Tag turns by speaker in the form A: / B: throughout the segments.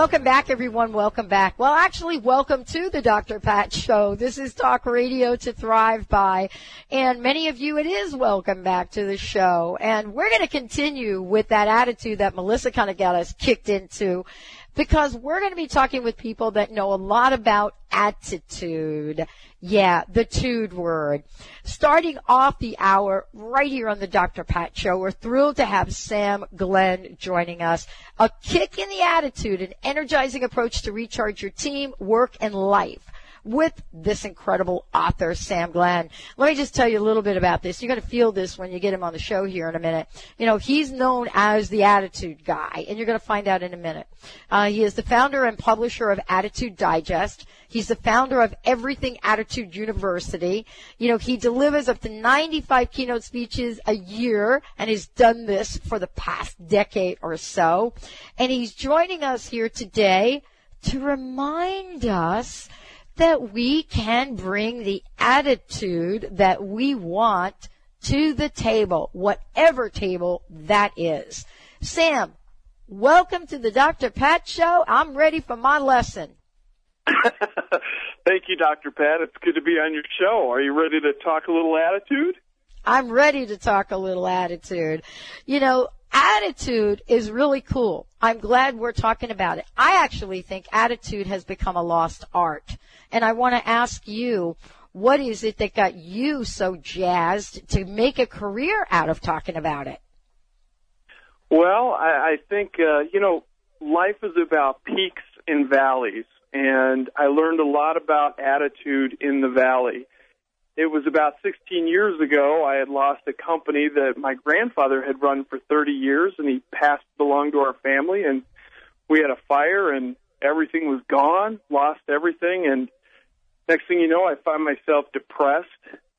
A: Welcome back, everyone. Welcome back. Well, actually, welcome to the Dr. Pat Show. This is Talk Radio to Thrive By. And many of you, it is welcome back to the show. And we're going to continue with that attitude that Melissa kind of got us kicked into because we're going to be talking with people that know a lot about attitude. Yeah, the tude word. Starting off the hour right here on the Dr. Pat Show, we're thrilled to have Sam Glenn joining us. A kick in the attitude, an energizing approach to recharge your team, work, and life with this incredible author, Sam Glenn. Let me just tell you a little bit about this. You're going to feel this when you get him on the show here in a minute. You know, he's known as the attitude guy, and you're going to find out in a minute. Uh, he is the founder and publisher of Attitude Digest. He's the founder of Everything Attitude University. You know, he delivers up to 95 keynote speeches a year and has done this for the past decade or so. And he's joining us here today to remind us that we can bring the attitude that we want to the table, whatever table that is. Sam, welcome to the Dr. Pat Show. I'm ready for my lesson.
B: Thank you, Dr. Pat. It's good to be on your show. Are you ready to talk a little attitude?
A: I'm ready to talk a little attitude. You know, attitude is really cool. I'm glad we're talking about it. I actually think attitude has become a lost art. And I want to ask you, what is it that got you so jazzed to make a career out of talking about it?
B: Well, I, I think, uh, you know, life is about peaks and valleys. And I learned a lot about attitude in the valley. It was about 16 years ago. I had lost a company that my grandfather had run for 30 years, and he passed belonged to our family. And we had a fire, and everything was gone, lost everything. And next thing you know, I find myself depressed,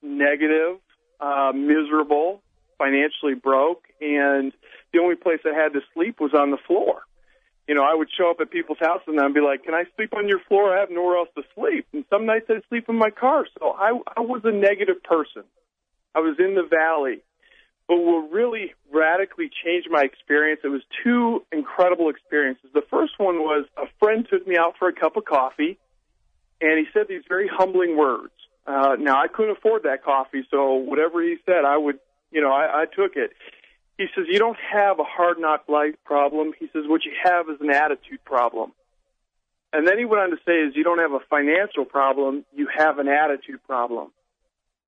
B: negative, uh, miserable, financially broke, and the only place I had to sleep was on the floor. You know, I would show up at people's houses and I'd be like, "Can I sleep on your floor? I have nowhere else to sleep." And some nights I'd sleep in my car. So I, I was a negative person. I was in the valley. But what really radically changed my experience, it was two incredible experiences. The first one was a friend took me out for a cup of coffee and he said these very humbling words. Uh, now I couldn't afford that coffee, so whatever he said, I would, you know, I, I took it. He says you don't have a hard knock life problem. He says what you have is an attitude problem. And then he went on to say is you don't have a financial problem, you have an attitude problem.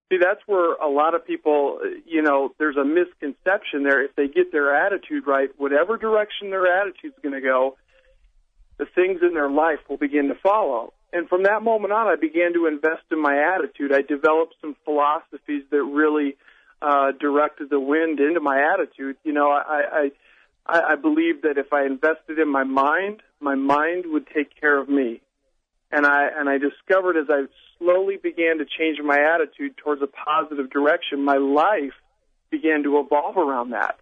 B: See, that's where a lot of people, you know, there's a misconception there. If they get their attitude right, whatever direction their attitude's going to go, the things in their life will begin to follow. And from that moment on, I began to invest in my attitude. I developed some philosophies that really uh, directed the wind into my attitude. You know, I, I, I believe that if I invested in my mind, my mind would take care of me. And I, and I discovered as I slowly began to change my attitude towards a positive direction, my life began to evolve around that.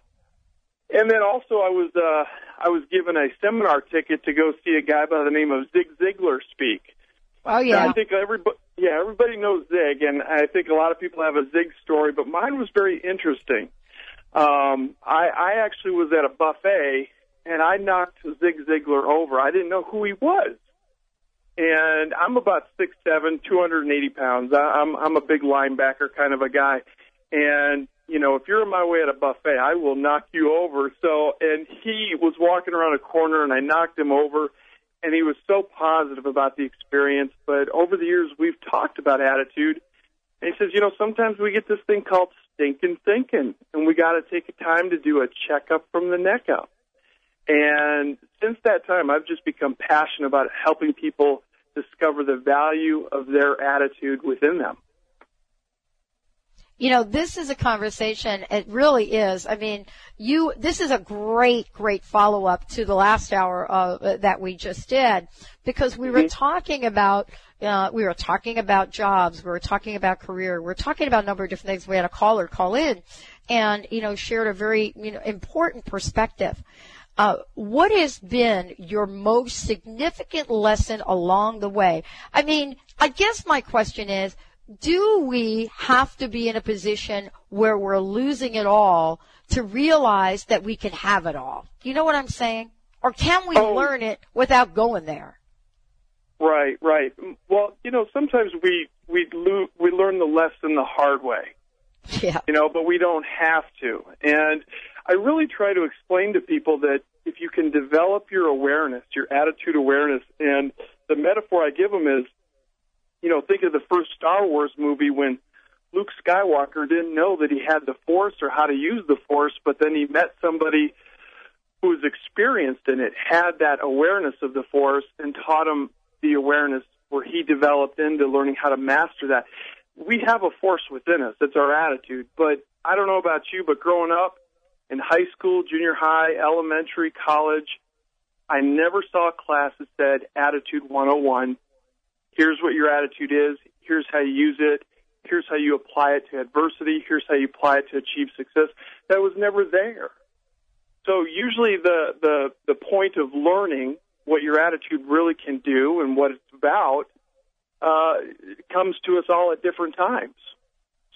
B: And then also I was, uh, I was given a seminar ticket to go see a guy by the name of Zig Ziglar speak.
A: Oh yeah.
B: I think everybody, yeah, everybody knows Zig, and I think a lot of people have a Zig story, but mine was very interesting. Um, I, I actually was at a buffet, and I knocked Zig Ziglar over. I didn't know who he was, and I'm about six seven, two hundred and eighty pounds. I, I'm I'm a big linebacker kind of a guy, and you know, if you're in my way at a buffet, I will knock you over. So, and he was walking around a corner, and I knocked him over and he was so positive about the experience. But over the years, we've talked about attitude. And he says, you know, sometimes we get this thing called stinking thinking, and we got to take time to do a checkup from the neck up. And since that time, I've just become passionate about helping people discover the value of their attitude within them.
A: You know, this is a conversation. It really is. I mean, you, this is a great, great follow up to the last hour uh, that we just did because we were mm-hmm. talking about uh, we were talking about jobs, we were talking about career, we were talking about a number of different things. We had a caller call in and, you know, shared a very, you know, important perspective. Uh, what has been your most significant lesson along the way? I mean, I guess my question is, do we have to be in a position where we're losing it all to realize that we can have it all? You know what I'm saying? Or can we oh. learn it without going there?
B: Right, right. Well, you know, sometimes we we lo- we learn the lesson the hard way.
A: Yeah.
B: You know, but we don't have to. And I really try to explain to people that if you can develop your awareness, your attitude awareness, and the metaphor I give them is, you know, think of the first Star Wars movie when Luke Skywalker didn't know that he had the Force or how to use the Force, but then he met somebody who was experienced in it, had that awareness of the Force, and taught him the awareness where he developed into learning how to master that. We have a force within us. It's our attitude. But I don't know about you, but growing up in high school, junior high, elementary, college, I never saw a class that said Attitude 101. Here's what your attitude is. Here's how you use it. Here's how you apply it to adversity. Here's how you apply it to achieve success. That was never there. So usually the, the, the point of learning what your attitude really can do and what it's about uh, comes to us all at different times.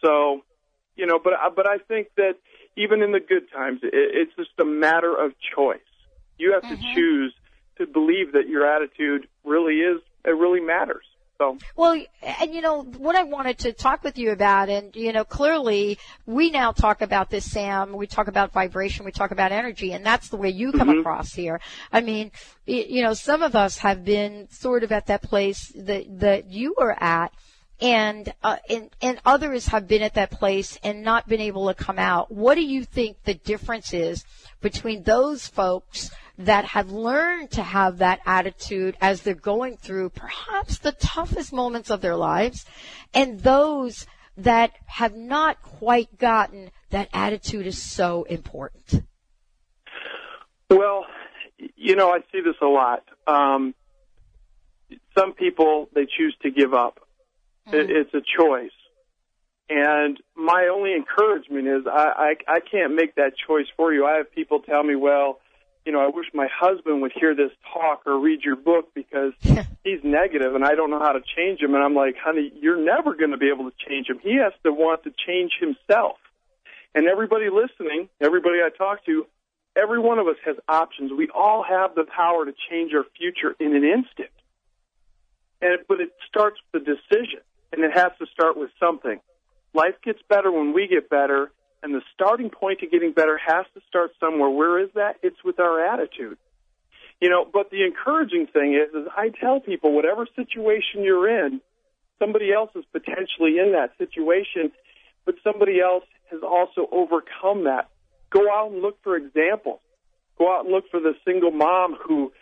B: So, you know, but but I think that even in the good times, it, it's just a matter of choice. You have mm-hmm. to choose to believe that your attitude really is matters. So.
A: Well, and you know, what I wanted to talk with you about, and you know, clearly we now talk about this, Sam, we talk about vibration, we talk about energy, and that's the way you come mm-hmm. across here. I mean, you know, some of us have been sort of at that place that, that you were at, and, uh, and and others have been at that place and not been able to come out. What do you think the difference is between those folks that have learned to have that attitude as they're going through perhaps the toughest moments of their lives and those that have not quite gotten that attitude is so important?
B: Well, you know, I see this a lot. Um, some people, they choose to give up. Mm-hmm. it's a choice. And my only encouragement is I, I, I can't make that choice for you. I have people tell me, well, you know, I wish my husband would hear this talk or read your book because he's negative and I don't know how to change him. And I'm like, honey, you're never going to be able to change him. He has to want to change himself. And everybody listening, everybody I talk to, every one of us has options. We all have the power to change our future in an instant. And, but it starts with the decision and it has to start with something. Life gets better when we get better and the starting point to getting better has to start somewhere. Where is that? It's with our attitude. You know, but the encouraging thing is, is I tell people whatever situation you're in, somebody else is potentially in that situation, but somebody else has also overcome that. Go out and look for examples. Go out and look for the single mom who,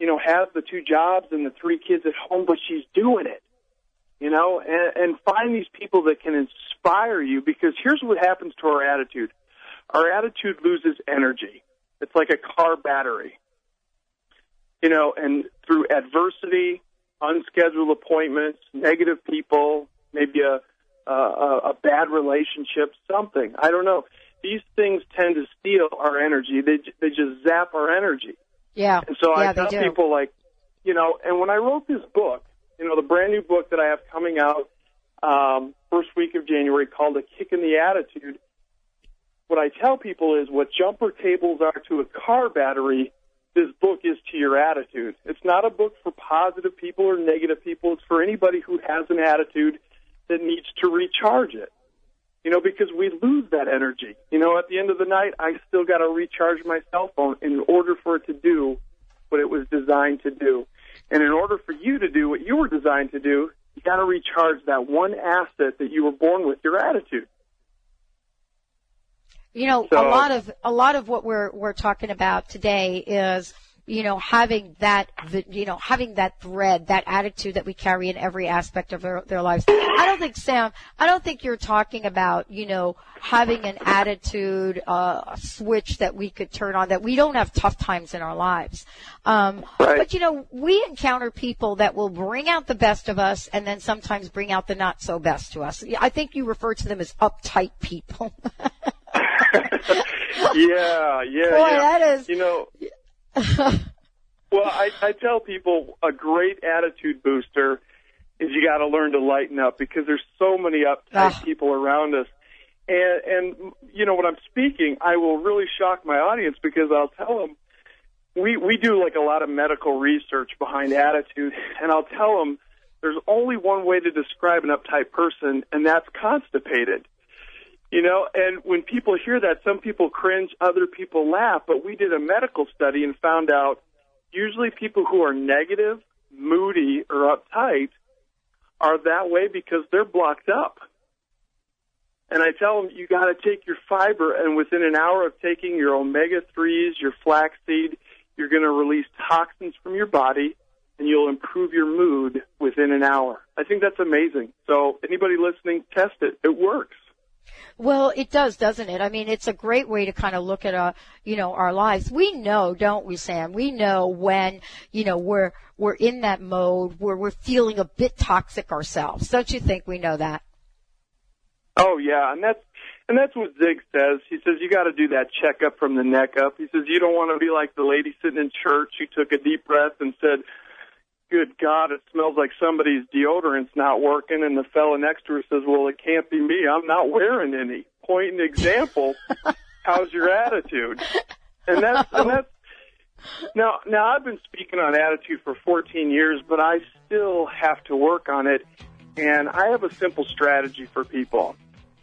B: you know, has the two jobs and the three kids at home, but she's doing it you know, and, and find these people that can inspire you because here's what happens to our attitude. Our attitude loses energy. It's like a car battery. You know, and through adversity, unscheduled appointments, negative people, maybe a, a, a bad relationship, something. I don't know. These things tend to steal our energy. They, they just zap our energy.
A: Yeah.
B: And so
A: yeah,
B: I tell people like, you know, and when I wrote this book, you know, the brand new book that I have coming out um, first week of January called A Kick in the Attitude. What I tell people is what jumper cables are to a car battery, this book is to your attitude. It's not a book for positive people or negative people. It's for anybody who has an attitude that needs to recharge it. You know, because we lose that energy. You know, at the end of the night, I still got to recharge my cell phone in order for it to do what it was designed to do. And in order for you to do what you were designed to do, you got to recharge that one asset that you were born with, your attitude.
A: You know, so, a lot of a lot of what we're we're talking about today is you know, having that, you know, having that thread, that attitude that we carry in every aspect of their, their lives. I don't think, Sam, I don't think you're talking about, you know, having an attitude, uh, switch that we could turn on, that we don't have tough times in our lives. Um,
B: right.
A: but you know, we encounter people that will bring out the best of us and then sometimes bring out the not so best to us. I think you refer to them as uptight people.
B: yeah, yeah,
A: Boy,
B: yeah.
A: that is.
B: You know, well, I, I tell people a great attitude booster is you got to learn to lighten up because there's so many uptight
A: Ah.
B: people around us. And, and, you know, when I'm speaking, I will really shock my audience because I'll tell them, we, we do like a lot of medical research behind attitude, and I'll tell them there's only one way to describe an uptight person, and that's constipated. You know, and when people hear that, some people cringe, other people laugh. But we did a medical study and found out usually people who are negative, moody, or uptight are that way because they're blocked up. And I tell them you got to take your fiber, and within an hour of taking your omega 3s, your flaxseed, you're going to release toxins from your body and you'll improve your mood within an hour. I think that's amazing. So, anybody listening, test it. It works.
A: Well, it does, doesn't it? I mean, it's a great way to kind of look at, uh, you know, our lives. We know, don't we, Sam? We know when, you know, we're, we're in that mode where we're feeling a bit toxic ourselves. Don't you think we know that?
B: Oh yeah, and that's and that's what Zig says. He says you got to do that checkup from the neck up. He says you don't want to be like the lady sitting in church who took a deep breath and said, "Good God, it smells like somebody's deodorant's not working." And the fellow next to her says, "Well, it can't be me. I'm not wearing any." Point an example. How's your attitude? And that's and that's now now I've been speaking on attitude for 14 years, but I still have to work on it. And I have a simple strategy for people.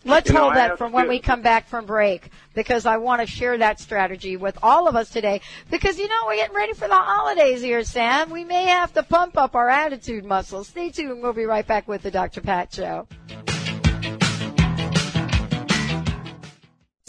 A: Let's
B: You know,
A: hold that from when
B: to-
A: we come back from break because I want to share that strategy with all of us today because you know we're getting ready for the holidays here, Sam. We may have to pump up our attitude muscles. Stay tuned. We'll be right back with the Dr. Pat Show.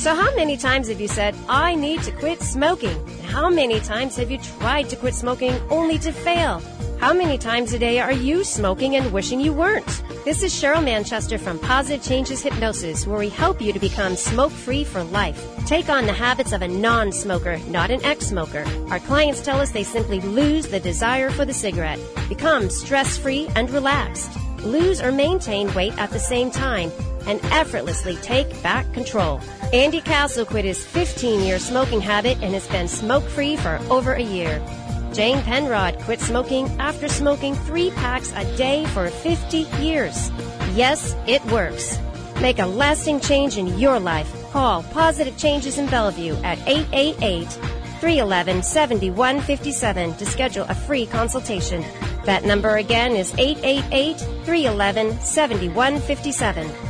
C: So, how many times have you said, I need to quit smoking? And how many times have you tried to quit smoking only to fail? How many times a day are you smoking and wishing you weren't? This is Cheryl Manchester from Positive Changes Hypnosis, where we help you to become smoke free for life. Take on the habits of a non smoker, not an ex smoker. Our clients tell us they simply lose the desire for the cigarette, become stress free and relaxed, lose or maintain weight at the same time, and effortlessly take back control. Andy Castle quit his 15 year smoking habit and has been smoke free for over a year. Jane Penrod quit smoking after smoking three packs a day for 50 years. Yes, it works. Make a lasting change in your life. Call Positive Changes in Bellevue at 888 311 7157 to schedule a free consultation. That number again is 888 311 7157.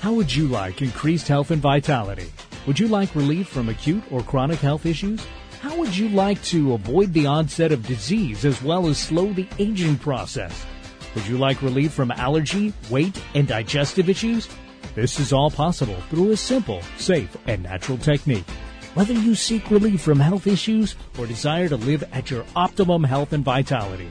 D: How would you like increased health and vitality? Would you like relief from acute or chronic health issues? How would you like to avoid the onset of disease as well as slow the aging process? Would you like relief from allergy, weight, and digestive issues? This is all possible through a simple, safe, and natural technique. Whether you seek relief from health issues or desire to live at your optimum health and vitality,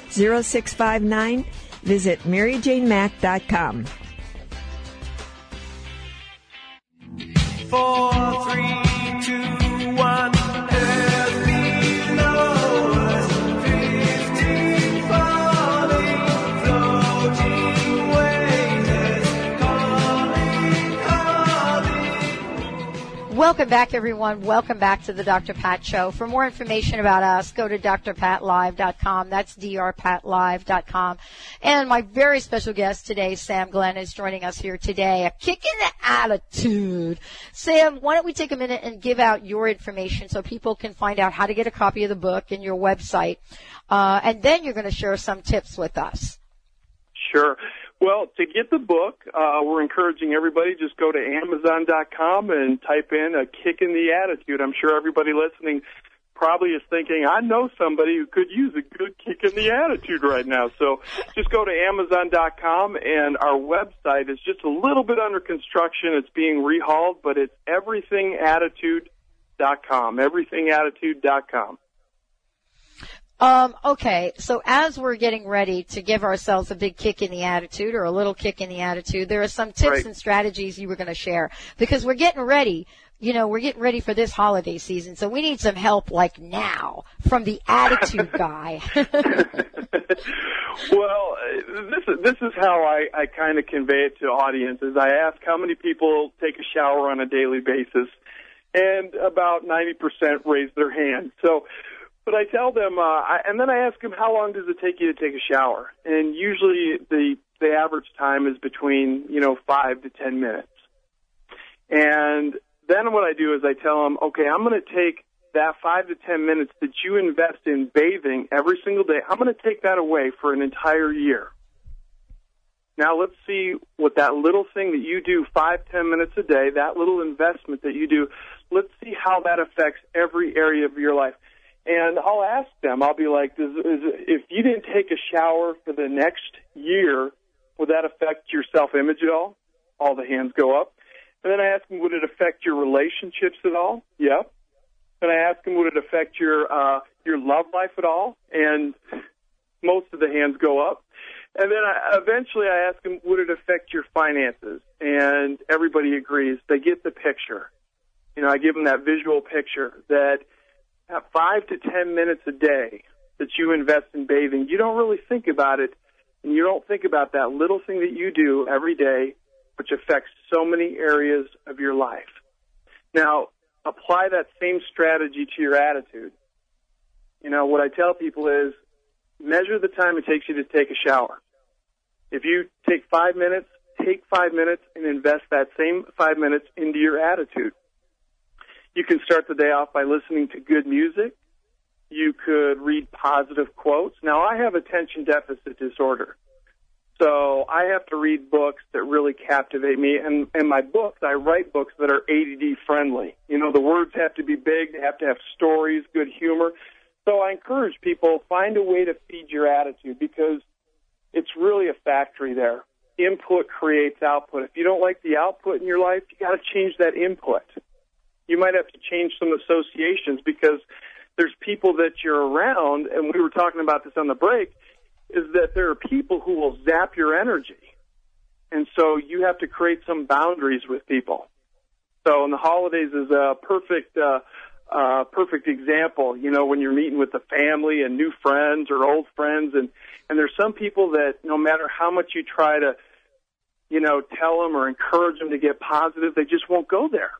E: 425-392-0659. Visit maryjanemack.com.
F: Four, three, two, one.
A: Welcome back, everyone. Welcome back to the Dr. Pat Show. For more information about us, go to drpatlive.com. That's drpatlive.com. And my very special guest today, Sam Glenn, is joining us here today. A kick in the attitude. Sam, why don't we take a minute and give out your information so people can find out how to get a copy of the book and your website. Uh, and then you're going to share some tips with us.
B: Sure. Well, to get the book, uh, we're encouraging everybody just go to Amazon.com and type in a kick in the attitude. I'm sure everybody listening probably is thinking, I know somebody who could use a good kick in the attitude right now. So just go to Amazon.com and our website is just a little bit under construction. It's being rehauled, but it's everythingattitude.com. Everythingattitude.com.
A: Um, okay, so as we're getting ready to give ourselves a big kick in the attitude or a little kick in the attitude, there are some tips
B: Right.
A: and strategies you were going to share because we're getting ready. You know, we're getting ready for this holiday season, so we need some help like now from the attitude guy.
B: well, this is this is how I I kind of convey it to audiences. I ask how many people take a shower on a daily basis, and about ninety percent raise their hand. So, but I tell them, uh, I, and then I ask them how long does it take you to take a shower, and usually the the average time is between you know five to ten minutes. And then what I do is I tell them, okay, I'm going to take that five to ten minutes that you invest in bathing every single day. I'm going to take that away for an entire year. Now let's see what that little thing that you do five, ten minutes a day, that little investment that you do, let's see how that affects every area of your life. And I'll ask them, I'll be like, Does, is, if you didn't take a shower for the next year, would that affect your self-image at all? All the hands go up. And then I ask them, would it affect your relationships at all? Yep. And I ask them, would it affect your uh, your love life at all? And most of the hands go up. And then I, eventually I ask them, would it affect your finances? And everybody agrees. They get the picture. You know, I give them that visual picture that at five to ten minutes a day that you invest in bathing, you don't really think about it, and you don't think about that little thing that you do every day, which affects so many areas of your life. Now, apply that same strategy to your attitude. You know, what I tell people is measure the time it takes you to take a shower. If you take five minutes, take five minutes and invest that same five minutes into your attitude. You can start the day off by listening to good music. You could read positive quotes. Now, I have attention deficit disorder. So I have to read books that really captivate me. And in my books, I write books that are ADD friendly. You know, the words have to be big. They have to have stories, good humor. So I encourage people, find a way to feed your attitude because it's really a factory there. Input creates output. If you don't like the output in your life, you got to change that input. You might have to change some associations because there's people that you're around, and we were talking about this on the break, is that there are people who will zap your energy. And so you have to create some boundaries with people. So in the holidays is a perfect, uh, uh, perfect example, you know, when you're meeting with the family and new friends or old friends and, and there's some people that no matter how much you try to, you know, tell them or encourage them to get positive, they just won't go there.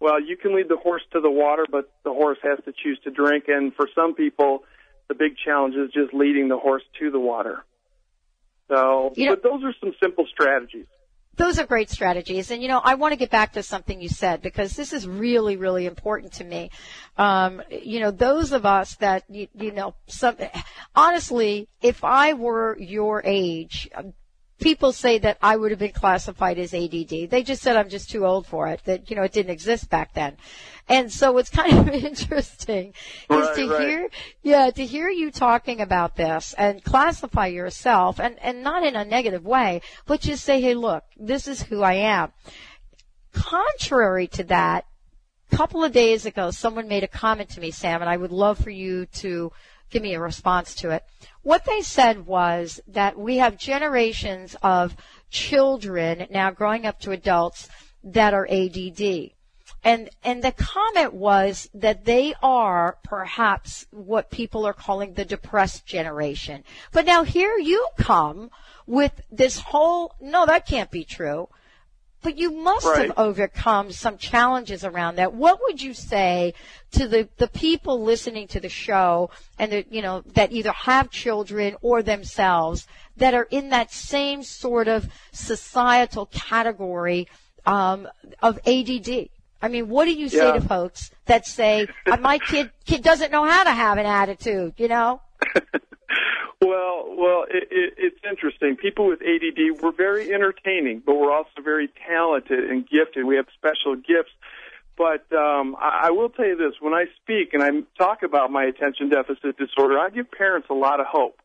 B: Well, you can lead the horse to the water, but the horse has to choose to drink. And for some people, the big challenge is just leading the horse to the water. So,
A: You know-
B: but those are some simple strategies.
A: Those are great strategies. And you know, I want to get back to something you said because this is really, really important to me. Um, you know, those of us that, you, you know, some, honestly, if I were your age, people say that I would have been classified as ADD. They just said I'm just too old for it. That you know it didn't exist back then. And so it's kind of interesting
B: Right,
A: is to
B: right.
A: hear, yeah, to hear you talking about this and classify yourself and, and not in a negative way, but just say, hey, look, this is who I am. Contrary to that, a couple of days ago, someone made a comment to me, Sam, and I would love for you to give me a response to it. What they said was that we have generations of children now growing up to adults that are ADD. And, and the comment was that they are perhaps what people are calling the depressed generation. But now here you come with this whole, no, that can't be true. But you must
B: Right.
A: have overcome some challenges around that. What would you say to the, the people listening to the show and that, you know, that either have children or themselves that are in that same sort of societal category, um, of ADD? I mean, what do you say
B: Yeah.
A: to folks that say, "Uh, my kid, kid doesn't know how to have an attitude, you know?
B: Well, well, it, it, it's interesting. People with ADD, we're very entertaining, but we're also very talented and gifted. We have special gifts. But um, I, I will tell you this: when I speak and I talk about my attention deficit disorder, I give parents a lot of hope.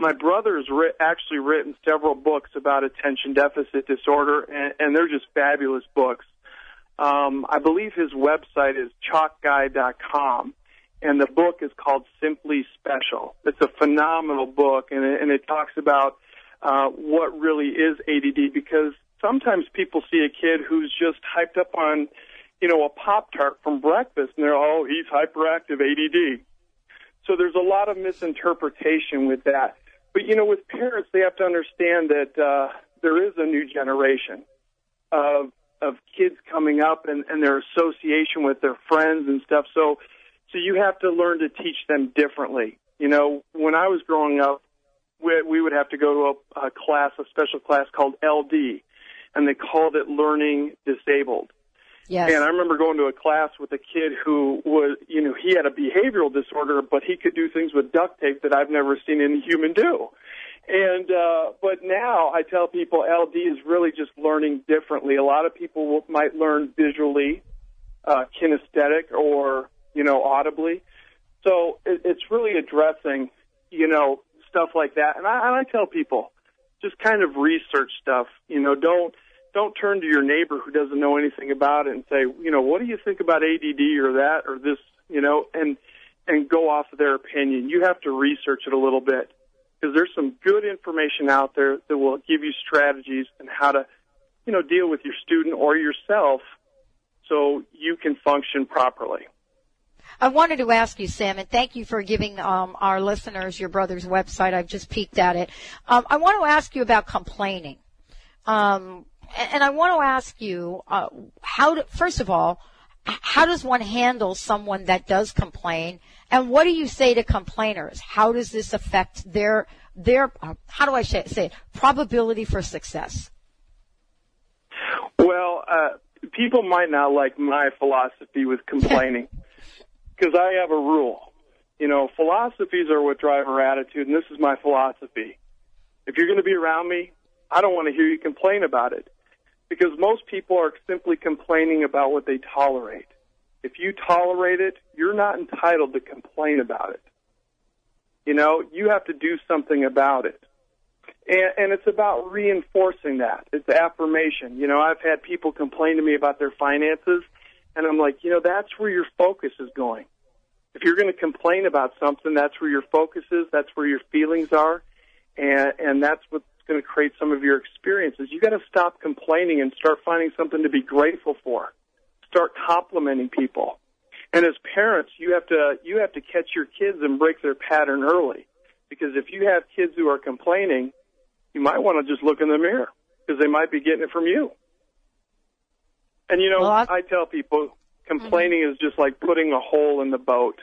B: My brother has writ- actually written several books about attention deficit disorder, and, and they're just fabulous books. Um, I believe his website is chalkguy.com, and the book is called Simply Special. It's a phenomenal book, and it, and it talks about uh, what really is ADD because sometimes people see a kid who's just hyped up on, you know, a Pop Tart from breakfast, and they're, oh, he's hyperactive ADD. So there's a lot of misinterpretation with that. But you know, with parents, they have to understand that uh, there is a new generation of of kids coming up and, and their association with their friends and stuff. So so you have to learn to teach them differently. You know, when I was growing up, we, we would have to go to a, a class, a special class called LD, and they called it Learning Disabled.
A: Yes.
B: And I remember going to a class with a kid who was, you know, he had a behavioral disorder, but he could do things with duct tape that I've never seen any human do. And, uh, but now I tell people LD is really just learning differently. A lot of people will, might learn visually, uh, kinesthetic or, you know, audibly. So it, it's really addressing, you know, stuff like that. And I, and I tell people, just kind of research stuff. You know, don't don't turn to your neighbor who doesn't know anything about it and say, you know, what do you think about ADD or that or this, you know, and and go off of their opinion. You have to research it a little bit because there's some good information out there that will give you strategies and how to, you know, deal with your student or yourself so you can function properly.
A: I wanted to ask you, Sam, and thank you for giving um, our listeners your brother's website. I've just peeked at it. Um, I want to ask you about complaining, um, and, I want to ask you uh, how. To, first of all, how does one handle someone that does complain, and what do you say to complainers? How does this affect their their uh, how do I say, say it probability for success?
B: Well, uh, people might not like my philosophy with complaining because I have a rule. You know, philosophies are what drive our attitude, and this is my philosophy. If you're going to be around me, I don't want to hear you complain about it because most people are simply complaining about what they tolerate. If you tolerate it, you're not entitled to complain about it. You know, you have to do something about it. And, and it's about reinforcing that. It's affirmation. You know, I've had people complain to me about their finances, and I'm like, you know, that's where your focus is going. If you're going to complain about something, that's where your focus is. That's where your feelings are, and and that's what's going to create some of your experiences. You got to stop complaining and start finding something to be grateful for. Start complimenting people. And as parents, you have to you have to catch your kids and break their pattern early. Because if you have kids who are complaining, you might want to just look in the mirror because they might be getting it from you. And you know,
A: Well, I-
B: tell people complaining is just like putting a hole in the boat.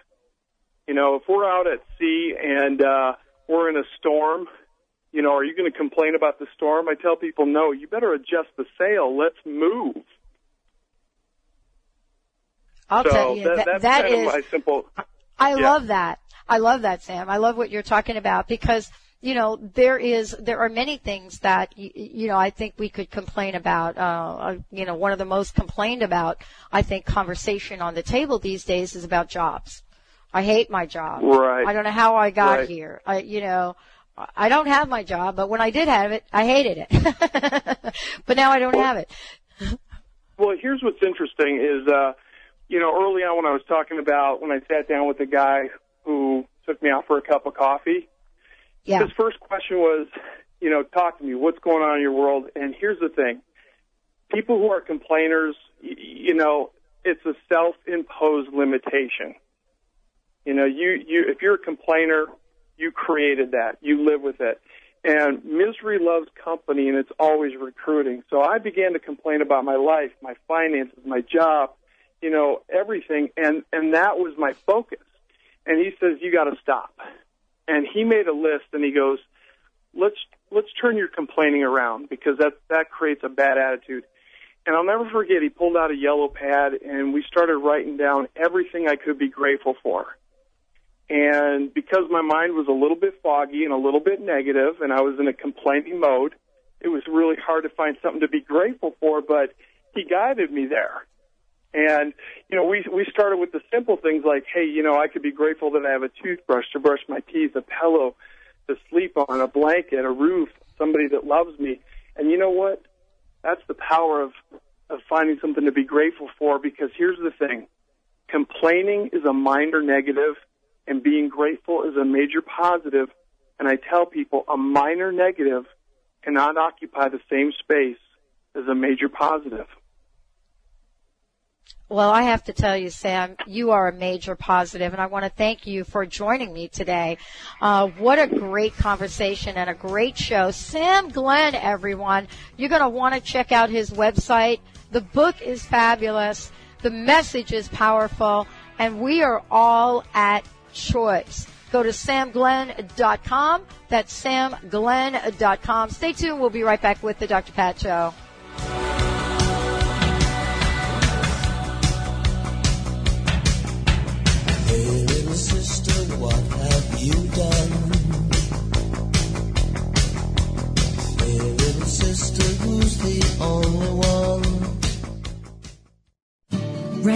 B: You know, if we're out at sea and uh we're in a storm, you know, are you going to complain about the storm? I tell people, no, you better adjust the sail. Let's move.
A: I'll
B: so
A: tell you
B: that,
A: that,
B: that's
A: that
B: kind
A: is
B: of my simple.
A: I
B: Yeah.
A: love that. I love that, Sam. I love what you're talking about because you know, there is, there are many things that, you, you know, I think we could complain about. Uh, uh, you know, one of the most complained about, I think, conversation on the table these days is about jobs. I hate my job.
B: Right.
A: I don't know how I got
B: Right.
A: here. I, you know, I don't have my job, but when I did have it, I hated it. but now I don't have it.
B: Well, here's what's interesting is, uh, you know, early on when I was talking about when I sat down with the guy who took me out for a cup of coffee,
A: Yeah.
B: his first question was, you know, talk to me. What's going on in your world? And here's the thing: people who are complainers, you know, it's a self-imposed limitation. You know, you you if you're a complainer, you created that. You live with it. And misery loves company, and it's always recruiting. So I began to complain about my life, my finances, my job, you know, everything, and and that was my focus. And he says, "You got to stop." And he made a list, and he goes, "Let's let's turn your complaining around because that that creates a bad attitude." And I'll never forget, he pulled out a yellow pad, and we started writing down everything I could be grateful for. And because my mind was a little bit foggy and a little bit negative, and I was in a complaining mode, it was really hard to find something to be grateful for. But he guided me there. And you know, we we started with the simple things like, hey, you know, I could be grateful that I have a toothbrush to brush my teeth, a pillow to sleep on, a blanket, a roof, somebody that loves me. And you know what? That's the power of of finding something to be grateful for. Because here's the thing: complaining is a minor negative, and being grateful is a major positive. And I tell people, a minor negative cannot occupy the same space as a major positive.
A: Well, I have to tell you, Sam, you are a major positive, and I want to thank you for joining me today. Uh, what a great conversation and a great show. Sam Glenn, everyone. You're going to want to check out his website. The book is fabulous. The message is powerful, and we are all at choice. Go to samglenn.com. That's samglenn.com. Stay tuned. We'll be right back with the Dr. Pat Show.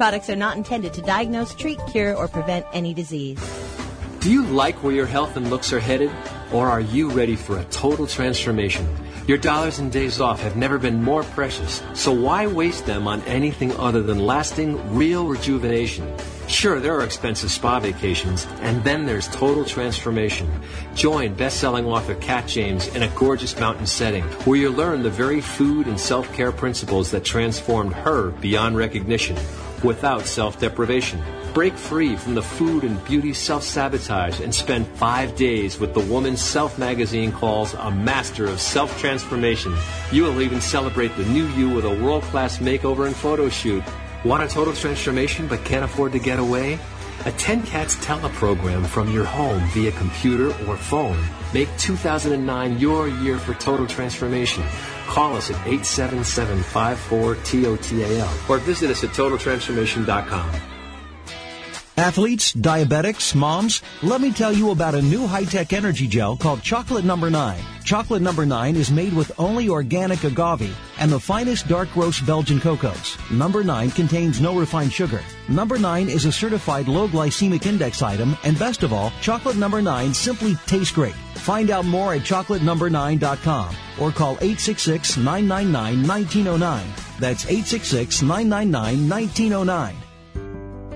G: Products are not intended to diagnose, treat, cure, or prevent any disease.
H: Do you like where your health and looks are headed? Or are you ready for a total transformation? Your dollars and days off have never been more precious, so why waste them on anything other than lasting, real rejuvenation? Sure, there are expensive spa vacations, and then there's total transformation. Join best-selling author Kat James in a gorgeous mountain setting where you'll learn the very food and self-care principles that transformed her beyond recognition without self-deprivation. Break free from the food and beauty self-sabotage and spend five days with the woman Self magazine calls a master of self-transformation. You will even celebrate the new you with a world-class makeover and photo shoot. Want a total transformation but can't afford to get away? Attend Kat's teleprogram from your home via computer or phone. Make 2009 your year for total transformation. Call us at 877-54-TOTAL or visit us at totaltransformation.com.
I: Athletes, diabetics, moms, let me tell you about a new high-tech energy gel called Chocolate Number 9. Chocolate Number 9 is made with only organic agave and the finest dark roast Belgian cocos. Number 9 contains no refined sugar. Number 9 is a certified low glycemic index item, and best of all, chocolate number 9 simply tastes great. Find out more at chocolatenumber9.com or call 866-999-1909. That's 866-999-1909.